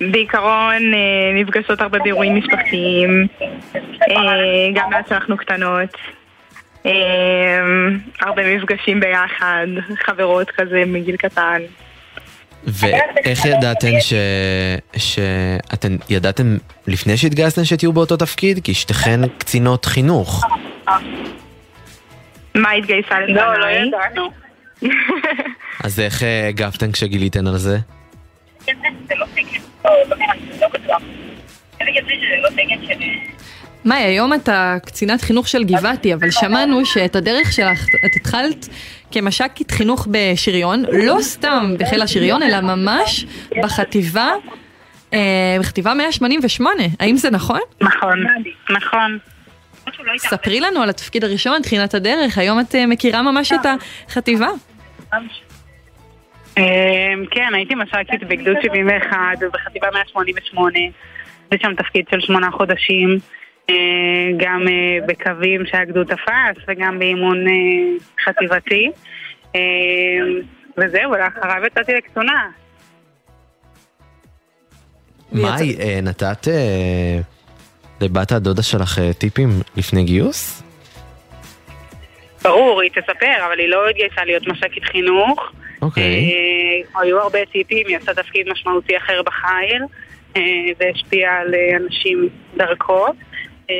בעיקרון אה, נפגשות הרבה באירועים משפחתיים, אה, גם מאז שאנחנו קטנות. אה, הרבה מפגשים ביחד, חברות כזה מגיל קטן. ואיך ידעתן ש... שאתן ידעתם לפני שהתגייסתן שתהיו באותו תפקיד? כי שתיכן קצינות חינוך. מה התגייסה לפניי? לא, לא ידענו. אז איך הגבתן כשגיליתן על זה? מאי, היום אתה קצינת חינוך של גבעתי, אבל שמענו שאת הדרך שלך, את התחלת כמש"קית חינוך בשריון, לא סתם בחיל השריון, אלא ממש בחטיבה, אה, בחטיבה 188. האם זה נכון? נכון, נכון. ספרי לנו על התפקיד הראשון, תחילת הדרך, היום את אה, מכירה ממש את החטיבה. אמ, כן, הייתי מש"קית בגדוד 71 ובחטיבה 188. זה שם תפקיד של שמונה חודשים, אה, גם אה, בקווים שהגדוד תפס וגם באימון אה, חטיבתי. וזהו, ולאחריו יצאתי לקצונה. מאי, נתת לבת הדודה שלך טיפים לפני גיוס? ברור, היא תספר, אבל היא לא התגייסה להיות מש"קית חינוך. אוקיי. אה, היו הרבה טיפים, היא עשתה תפקיד משמעותי אחר בחיל, אה, והשפיעה על אה, אנשים דרכו. אה,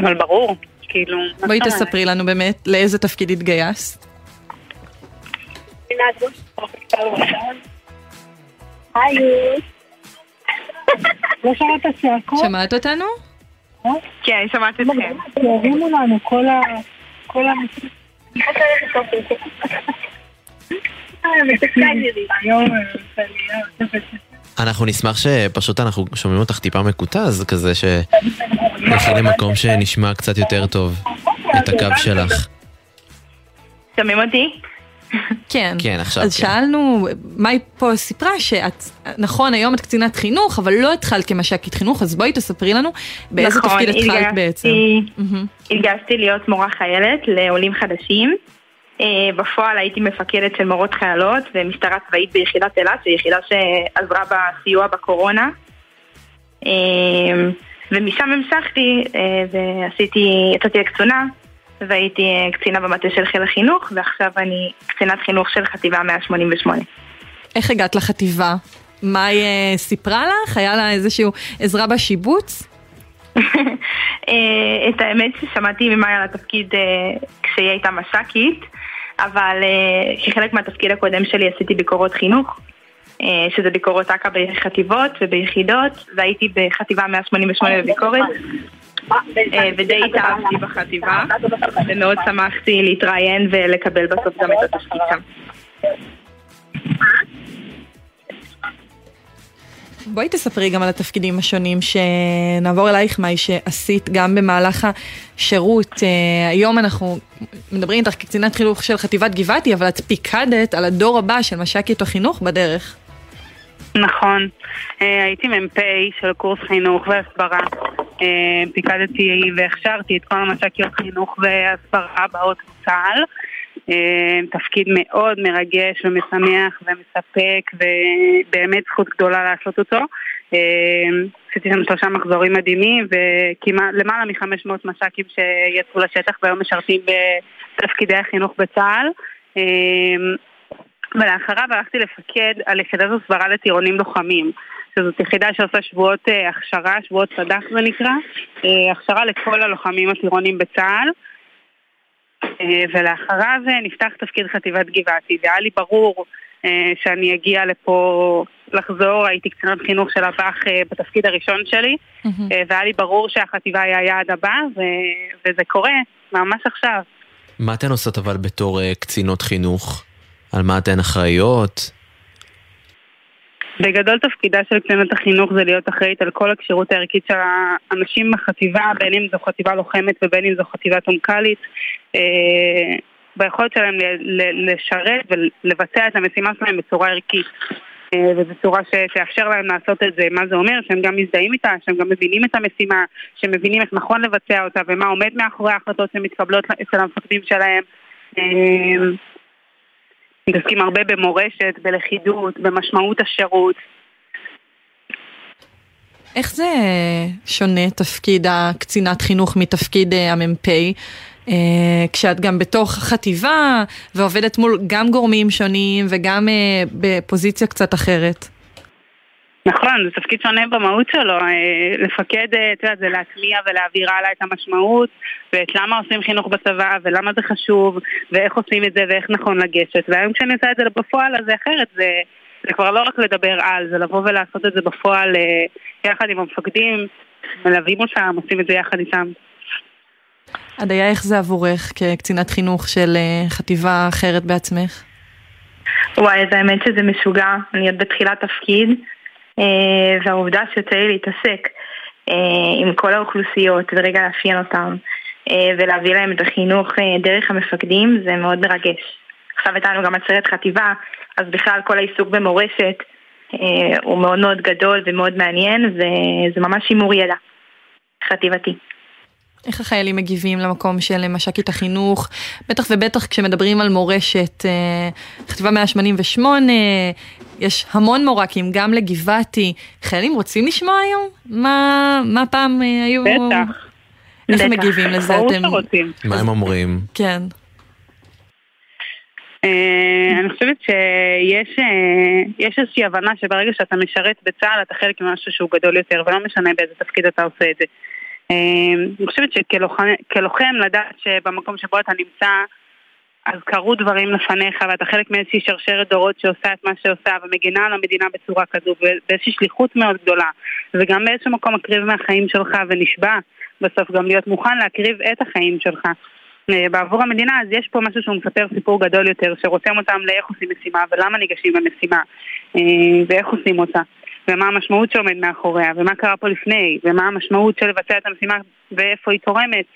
אבל ברור, כאילו... בואי? תספרי לנו באמת לאיזה תפקיד התגייסת. היי. לא שמעת אותנו? כן, שמעת אתכם. אנחנו נשמח שפשוט אנחנו שומעים אותך טיפה מקוטז, כזה שתלכי למקום שנשמע קצת יותר טוב את הקו שלך. שומעים אותי? כן. כן, עכשיו אז כן. שאלנו, מאי פה סיפרה שאת, נכון, היום את קצינת חינוך, אבל לא התחלת כמש"קית חינוך, אז בואי תספרי לנו באיזה נכון, תפקיד התחלת בעצם. מהמם. התגייסתי להיות מורה חיילת לעולים חדשים. אה, בפועל הייתי מפקדת של מורות חיילות ומשטרה צבאית ביחידת אילת, זו יחידה שעזרה בסיוע בקורונה. אה, ומשם המשכתי אה, ועשיתי, יצאתי לקצונה והייתי קצינה במטה של חיל החינוך ועכשיו אני קצינת חינוך של חטיבה 188. איך הגעת לחטיבה? מאי אה, סיפרה לך? היה לה איזושהי עזרה בשיבוץ? את האמת ששמעתי ממאי על התפקיד כשהיא הייתה מש"קית, אבל אה, כחלק מהתפקיד הקודם שלי עשיתי ביקורות חינוך, אה, שזה ביקורות אכ"א בחטיבות וביחידות, והייתי בחטיבה 188 בביקורת, אה, ודי התאהבתי בחטיבה, ומאוד שמחתי להתראיין ולקבל בסוף גם את התפקיד שם. בואי תספרי גם על התפקידים השונים שנעבור אלייך, מאי, שעשית גם במהלך השירות. אה, היום אנחנו מדברים איתך כקצינת חינוך של חטיבת גבעתי, אבל את פיקדת על הדור הבא של מש"קית החינוך בדרך. נכון. אה, הייתי מ"פ של קורס חינוך והסברה. אה, פיקדתי והכשרתי את כל המש"קיות חינוך והסברה באות בצה"ל. אה, תפקיד מאוד מרגש ומשמח ומספק ובאמת זכות גדולה לעשות אותו. אה, עשיתי שם שלושה מחזורים מדהימים וכמעט למעלה מ-500 מש"קים שיצאו לשטח והיום משרתים בתפקידי החינוך בצה"ל. אה, ולאחריו הלכתי לפקד על יחידת הסברה לטירונים לוחמים. שזאת יחידה שעושה שבועות אה, הכשרה, שבועות סד"ח זה נקרא, אה, הכשרה לכל הלוחמים הטירונים בצה"ל. אה, ולאחריו אה, נפתח תפקיד חטיבת גבעתי, והיה לי ברור אה, שאני אגיע לפה לחזור, הייתי קצינת חינוך של אב"ח אה, בתפקיד הראשון שלי, אה, והיה לי ברור שהחטיבה היא היעד הבא, ו- וזה קורה ממש עכשיו. מה אתן עושות אבל בתור קצינות חינוך? על מה אתן אחראיות? בגדול תפקידה של קצינת החינוך זה להיות אחראית על כל הכשירות הערכית של האנשים בחטיבה, בין אם זו חטיבה לוחמת ובין אם זו חטיבה טונקלית. אה, ביכולת שלהם לשרת ולבצע את המשימה שלהם בצורה ערכית. אה, ובצורה שתאפשר להם לעשות את זה, מה זה אומר? שהם גם מזדהים איתה, שהם גם מבינים את המשימה, שהם מבינים איך נכון לבצע אותה ומה עומד מאחורי ההחלטות שמתקבלות אצל המפקדים שלהם. מתעסקים הרבה במורשת, בלכידות, במשמעות השירות. איך זה שונה תפקיד הקצינת חינוך מתפקיד אה, המ"פ? אה, כשאת גם בתוך חטיבה ועובדת מול גם גורמים שונים וגם אה, בפוזיציה קצת אחרת. נכון, זה תפקיד שונה במהות שלו. אה, לפקד, אה, את יודעת, זה להטמיע ולהעביר הלאה את המשמעות, ואת למה עושים חינוך בצבא, ולמה זה חשוב, ואיך עושים את זה, ואיך נכון לגשת. והיום כשאני עושה את זה בפועל, אז זה אחרת. זה, זה כבר לא רק לדבר על, זה לבוא ולעשות את זה בפועל אה, יחד עם המפקדים, מלווים אותם, עושים את זה יחד איתם. עדיה, איך זה עבורך כקצינת חינוך של חטיבה אחרת בעצמך? וואי, אז האמת שזה משוגע, אני עוד בתחילת תפקיד, והעובדה שיוצא לי להתעסק אה, עם כל האוכלוסיות ורגע לאפיין אותם אה, ולהביא להם את החינוך אה, דרך המפקדים זה מאוד מרגש. עכשיו איתנו גם עצרת חטיבה, אז בכלל כל העיסוק במורשת אה, הוא מאוד מאוד גדול ומאוד מעניין וזה ממש שימור ידע חטיבתי. איך החיילים מגיבים למקום של מש"קית החינוך, בטח ובטח כשמדברים על מורשת, אה, חטיבה 188, יש המון מורקים, גם לגבעתי. חיילים רוצים לשמוע היום? מה, מה פעם אה, היו... בטח. איך הם בטח. מגיבים לזה? ברור אתם... שרוצים. מה הם אומרים? כן. אה, אני חושבת שיש אה, יש איזושהי הבנה שברגע שאתה משרת בצה"ל אתה חלק ממשהו שהוא גדול יותר ולא משנה באיזה תפקיד אתה עושה את זה. אה, אני חושבת שכלוחם לדעת שבמקום שבו אתה נמצא אז קרו דברים לפניך ואתה חלק מאיזושהי שרשרת דורות שעושה את מה שעושה ומגינה על המדינה בצורה כזו ובאיזושהי שליחות מאוד גדולה וגם באיזשהו מקום מקריב מהחיים שלך ונשבע בסוף גם להיות מוכן להקריב את החיים שלך. אה, בעבור המדינה, אז יש פה משהו שהוא מספר סיפור גדול יותר, שרותם אותם לאיך עושים משימה ולמה ניגשים למשימה אה, ואיך עושים אותה ומה המשמעות שעומד מאחוריה ומה קרה פה לפני ומה המשמעות של לבצע את המשימה ואיפה היא תורמת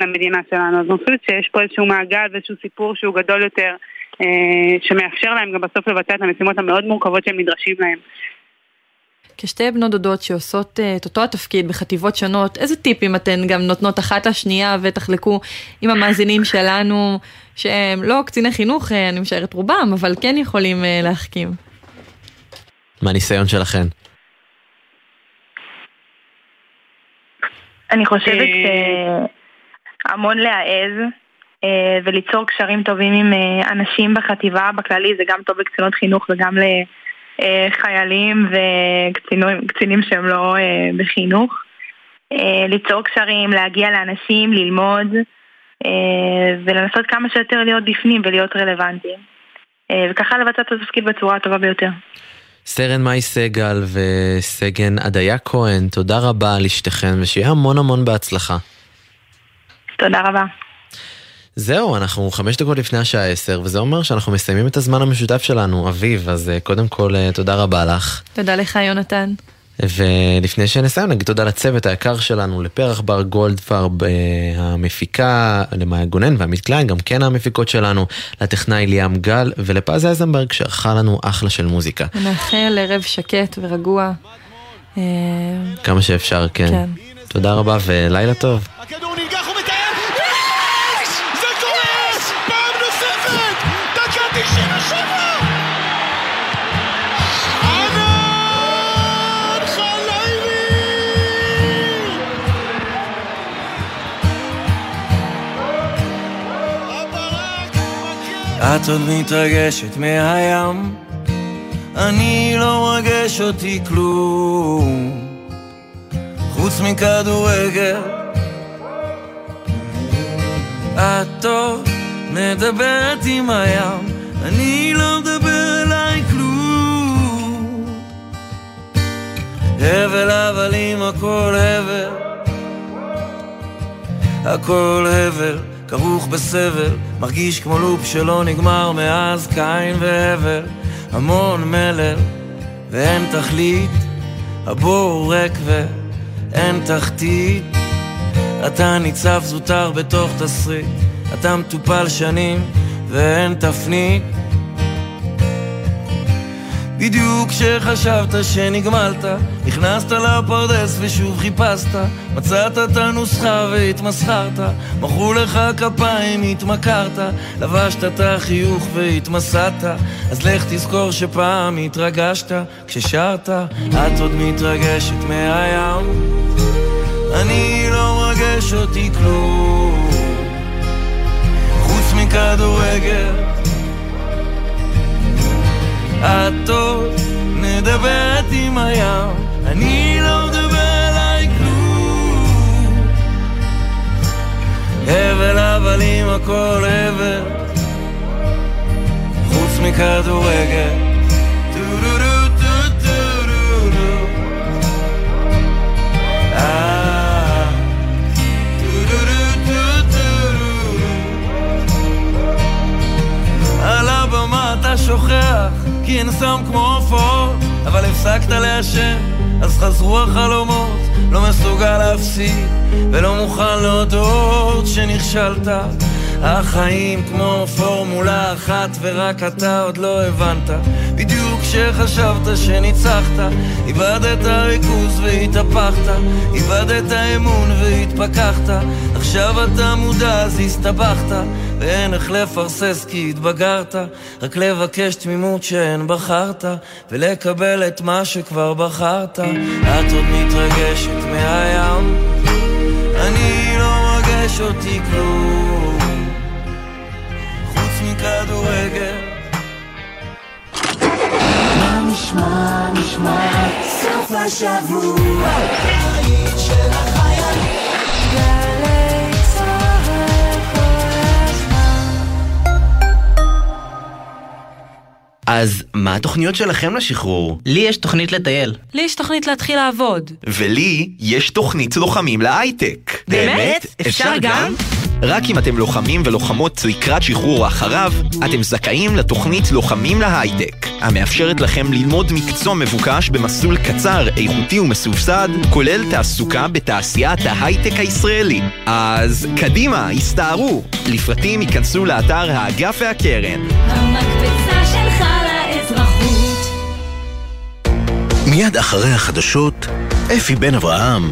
למדינה שלנו. אז אני חושבת שיש פה איזשהו מעגל ואיזשהו סיפור שהוא גדול יותר אה, שמאפשר להם גם בסוף לבצע את המשימות המאוד מורכבות שהם נדרשים להם. כשתי בנות דודות שעושות אה, את אותו התפקיד בחטיבות שונות, איזה טיפים אתן גם נותנות אחת לשנייה ותחלקו עם המאזינים שלנו, שהם לא קציני חינוך, אה, אני משערת רובם, אבל כן יכולים אה, להחכים. מהניסיון שלכן. אני חושבת שהמון להעז אה, וליצור קשרים טובים עם אה, אנשים בחטיבה בכללי, זה גם טוב לקצינות חינוך וגם לחיילים וקצינים שהם לא אה, בחינוך. אה, ליצור קשרים, להגיע לאנשים, ללמוד אה, ולנסות כמה שיותר להיות בפנים ולהיות רלוונטיים. אה, וככה לבצע את התפקיד בצורה הטובה ביותר. סרן מאי סגל וסגן עדיה כהן, תודה רבה על אשתכן ושיהיה המון המון בהצלחה. תודה רבה. זהו, אנחנו חמש דקות לפני השעה עשר, וזה אומר שאנחנו מסיימים את הזמן המשותף שלנו, אביב, אז אה, קודם כל אה, תודה רבה לך. תודה לך, יונתן. ולפני שנסיים נגיד תודה לצוות היקר שלנו, לפרח בר גולדפרב המפיקה, למאיה גונן ועמית קליין, גם כן המפיקות שלנו, לטכנאי ליאם גל ולפז אייזנברג שערכה לנו אחלה של מוזיקה. נאחל ערב שקט ורגוע. אה, כמה שאפשר, כן. כן. תודה רבה ולילה טוב. הכדור נלקח את עוד מתרגשת מהים, אני לא מרגש אותי כלום, חוץ מכדורגל. את עוד מדברת עם הים, אני לא מדבר אליי כלום. הבל הבלים הכל הבל, הכל הבל, כרוך בסבל, מרגיש כמו לופ שלא נגמר מאז קין והבל, המון מלל ואין תכלית, הבור ריק ואין תחתית. אתה ניצב זוטר בתוך תסריט, אתה מטופל שנים ואין תפנית. בדיוק כשחשבת שנגמלת, נכנסת לפרדס ושוב חיפשת, מצאת את הנוסחה והתמסחרת, מחאו לך כפיים, התמכרת, לבשת את החיוך והתמסדת, אז לך תזכור שפעם התרגשת, כששרת, את עוד מתרגשת מהים. אני לא מרגש אותי כלום, חוץ מכדורגל. את עוד מדברת עם הים, אני לא מדבר אליי כלום. הבל הבלים הכל הבל, חוץ מכדורגל. כי אין סם כמו עופות, אבל הפסקת לעשן, אז חזרו החלומות, לא מסוגל להפסיק, ולא מוכן להודות שנכשלת. החיים כמו פורמולה אחת ורק אתה עוד לא הבנת. בדיוק כשחשבת שניצחת איבדת ריכוז והתהפכת. איבדת אמון והתפכחת. עכשיו אתה מודע אז הסתבכת ואין איך לפרסס כי התבגרת רק לבקש תמימות שאין בחרת ולקבל את מה שכבר בחרת. את עוד מתרגשת מהים אני לא מרגש אותי כלום. חוץ מכדורגל. מה נשמע, נשמע, סוף השבוע, אז מה התוכניות שלכם לשחרור? לי יש תוכנית לטייל. לי יש תוכנית להתחיל לעבוד. ולי יש תוכנית לוחמים להייטק. באמת? אפשר גם? רק אם אתם לוחמים ולוחמות לקראת שחרור או אחריו, אתם זכאים לתוכנית לוחמים להייטק, המאפשרת לכם ללמוד מקצוע מבוקש במסלול קצר, איכותי ומסובסד, כולל תעסוקה בתעשיית ההייטק הישראלי. אז קדימה, הסתערו! לפרטים ייכנסו לאתר האגף והקרן. המקפצה שלך לאזרחות. מיד אחרי החדשות, אפי בן אברהם